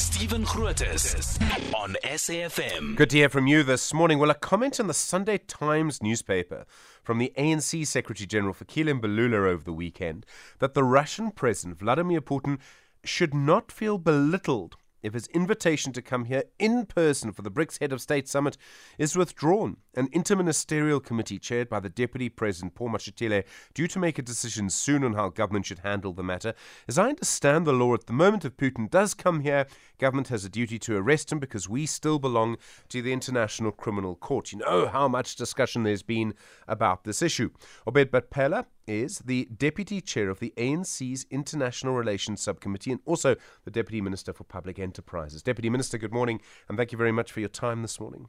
Stephen Grootes on SAFM. Good to hear from you this morning. Well, a comment in the Sunday Times newspaper from the ANC Secretary General Fikile Mbalula over the weekend that the Russian President Vladimir Putin should not feel belittled if his invitation to come here in person for the BRICS Head of State Summit is withdrawn. An interministerial committee chaired by the Deputy President Paul Mashatile due to make a decision soon on how government should handle the matter. As I understand the law at the moment, if Putin does come here, government has a duty to arrest him because we still belong to the International Criminal Court. You know how much discussion there's been about this issue. Obed Bapela is the Deputy Chair of the ANC's International Relations Subcommittee and also the Deputy Minister for Public Enterprises. Deputy Minister, good morning and thank you very much for your time this morning.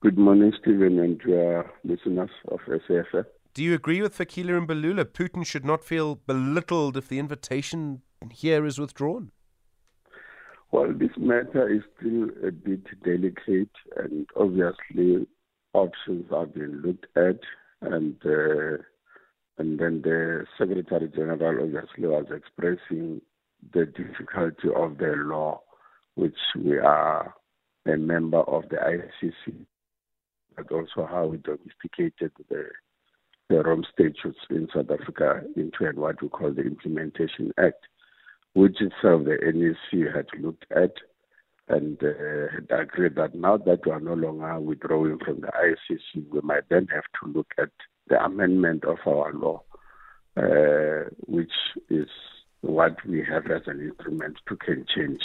Good morning, Stephen, and our listeners of SAFM. Do you agree with Fikile and Mbalula? Putin should not feel belittled if the invitation here is withdrawn? Well, this matter is still a bit delicate, and obviously options are being looked at, and uh, and then the Secretary General obviously was expressing the difficulty of the law, which we are a member of the ICC, but also how we domesticated the the Rome Statutes in South Africa into what we call the Implementation Act, which itself the NEC had looked at and uh, had agreed that now that we are no longer withdrawing from the ICC, we might then have to look at the amendment of our law, uh, which is what we have as an instrument to can change.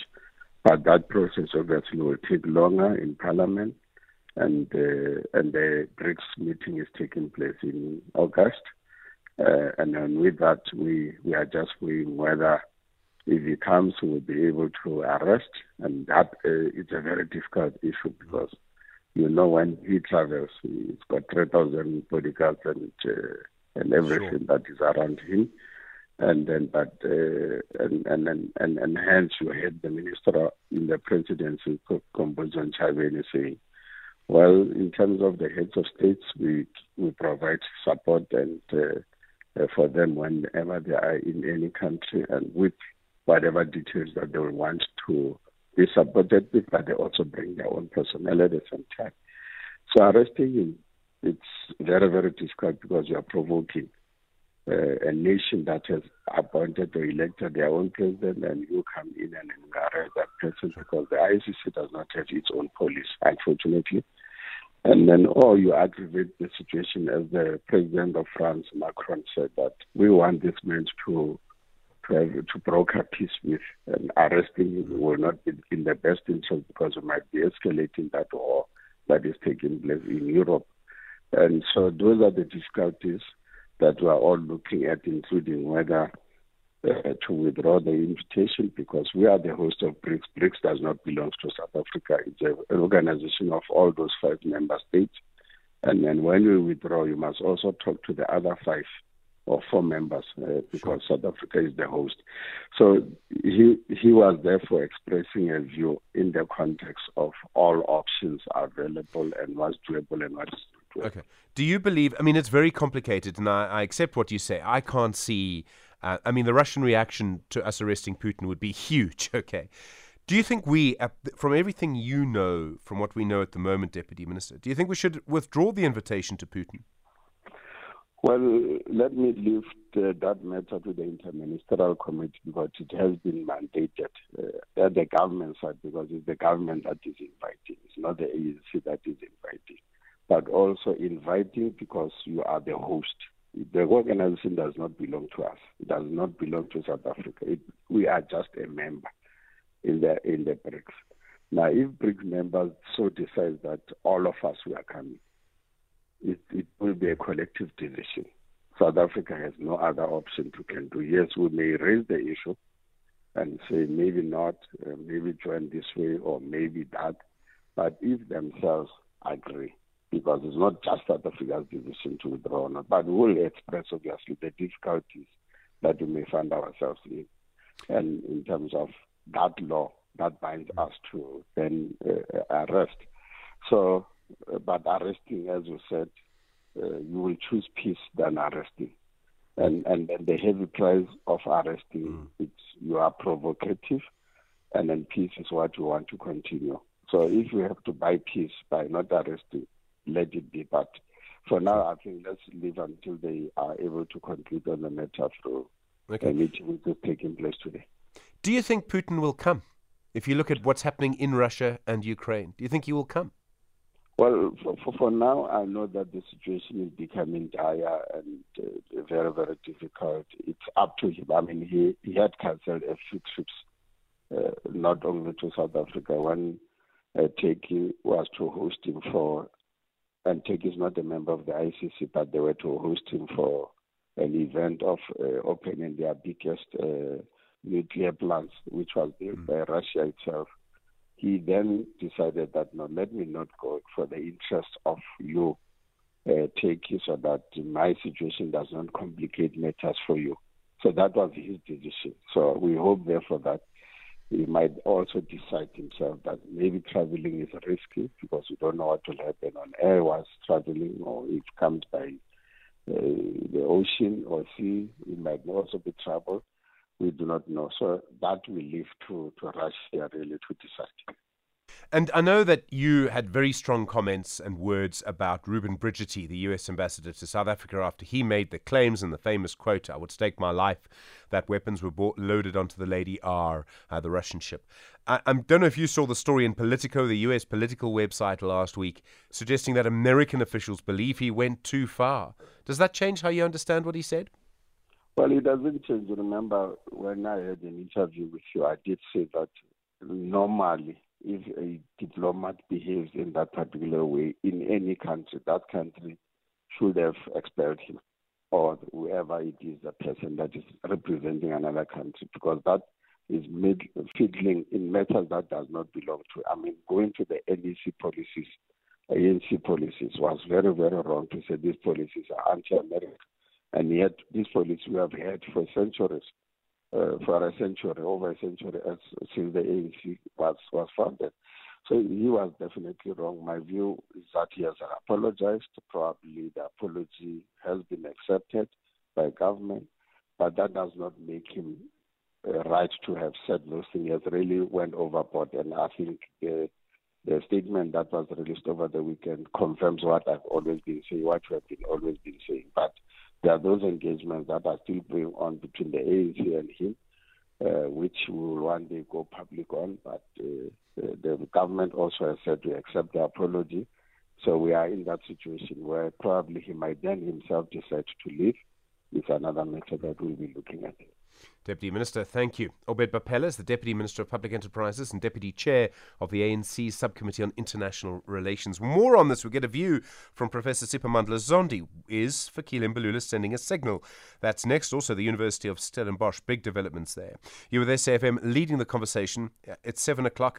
But that process obviously will take longer in Parliament, and uh, and the BRICS meeting is taking place in August. Uh, and then with that, we, we are just weighing whether if he comes, we'll be able to arrest. And that uh, is a very difficult issue because know, when he travels, he's got 3,000 bodyguards and uh, and everything sure. that is around him. And then, but uh, and, and and and and hence you had the minister in the presidency, Nkosi Ntshavheni, saying, "Well, in terms of the heads of states, we we provide support and uh, uh, for them whenever they are in any country, and with whatever details that they will want to be supported with, but they also bring their own personnel at the same time. So arresting him, it's very, very difficult because you are provoking uh, a nation that has appointed or elected their own president and you come in and arrest that person because the ICC does not have its own police, unfortunately. And then, or oh, you aggravate the situation as the president of France, Macron, said that we want this man to to, have, to broker peace with and arresting him will not be in the best interest because we might be escalating that war that is taking place in Europe. And so those are the difficulties that we are all looking at, including whether uh, to withdraw the invitation because we are the host of BRICS. BRICS does not belong to South Africa. It's an organization of all those five member states. And then when we withdraw, you must also talk to the other five or four members uh, because sure. South Africa is the host. So he he was therefore expressing a view in the context of all options are available and what's doable and what's doable. Okay. Do you believe? I mean, it's very complicated, and I, I accept what you say. I can't see. Uh, I mean, the Russian reaction to us arresting Putin would be huge. Okay. Do you think we, from everything you know, from what we know at the moment, Deputy Minister, do you think we should withdraw the invitation to Putin? Well, let me lift uh, that matter to the Interministerial Committee because it has been mandated uh, at the government side because it's the government that is inviting. It's not the ANC that is inviting, but also inviting because you are the host. The organization does not belong to us. It does not belong to South Africa. It, we are just a member in the in the BRICS. Now, if BRICS members so decide that all of us were coming, it, it will be a collective decision. South Africa has no other option to can do. Yes, we may raise the issue and say maybe not, uh, maybe join this way or maybe that, but if themselves agree, because it's not just South Africa's decision to withdraw or not, but we will express obviously the difficulties that we may find ourselves in, and in terms of that law that binds us to then uh, arrest. So but arresting, as you said, uh, you will choose peace than arresting. And and, and the heavy price of arresting, mm. it's you are provocative, and then peace is what you want to continue. So if we have to buy peace by not arresting, let it be. But for now, I think let's leave until they are able to conclude on the matter through okay. a meeting which is taking place today. Do you think Putin will come? If you look at what's happening in Russia and Ukraine, do you think he will come? Well, for, for, for now, I know that the situation is becoming dire and uh, very, very difficult. It's up to him. I mean, he, he had cancelled a few trips, uh, not only to South Africa. One, uh, Turkey was to host him for, and Turkey is not a member of the ICC, but they were to host him for an event of uh, opening their biggest uh, nuclear plants, which was built mm. by Russia itself. He then decided that no, let me not go for the interest of you, uh, Turkey, so that my situation does not complicate matters for you. So that was his decision. So we hope, therefore, that he might also decide himself that maybe traveling is risky because we don't know what will happen on air whilst traveling or it comes by uh, the ocean or sea, it might also be trouble. Not know. So that we leave to, to Russia really to decide. And I know that you had very strong comments and words about Reuben Brigety, the US ambassador to South Africa, after he made the claims and the famous quote, I would stake my life that weapons were bought, loaded onto the Lady R, uh, the Russian ship. I, I, don't know if you saw the story in Politico, the US political website last week, suggesting that American officials believe he went too far. Does that change how you understand what he said? Well, it doesn't change. Remember, when I had an interview with you, I did say that normally if a diplomat behaves in that particular way in any country, that country should have expelled him or whoever it is, the person that is representing another country, because that is mid- fiddling in matters that does not belong to. I mean, going to the NEC policies, ANC policies was very, very wrong to say these policies are anti-American, and yet these policies we have had for centuries uh, for a century, over a century, as, since the ANC was, was founded. So he was definitely wrong. My view is that he has apologized. Probably the apology has been accepted by government, but that does not make him uh, right to have said those things. He has really went overboard, and I think the, the statement that was released over the weekend confirms what I've always been saying, what we have been always been saying. But there are those engagements that are still going on between the ANC and him, uh, which will one day go public on. But uh, the government also has said we accept the apology. So we are in that situation where probably he might then himself decide to leave. It's another matter that we'll be looking at. Deputy Minister, thank you. Obed Bapela is the Deputy Minister of Public Enterprises and Deputy Chair of the ANC Subcommittee on International Relations. More on this, we get a view from Professor Siphamandla Zondi. Is Fikile Mbalula sending a signal? That's next. Also, the University of Stellenbosch, big developments there. You with SAFM leading the conversation. It's 7 o'clock.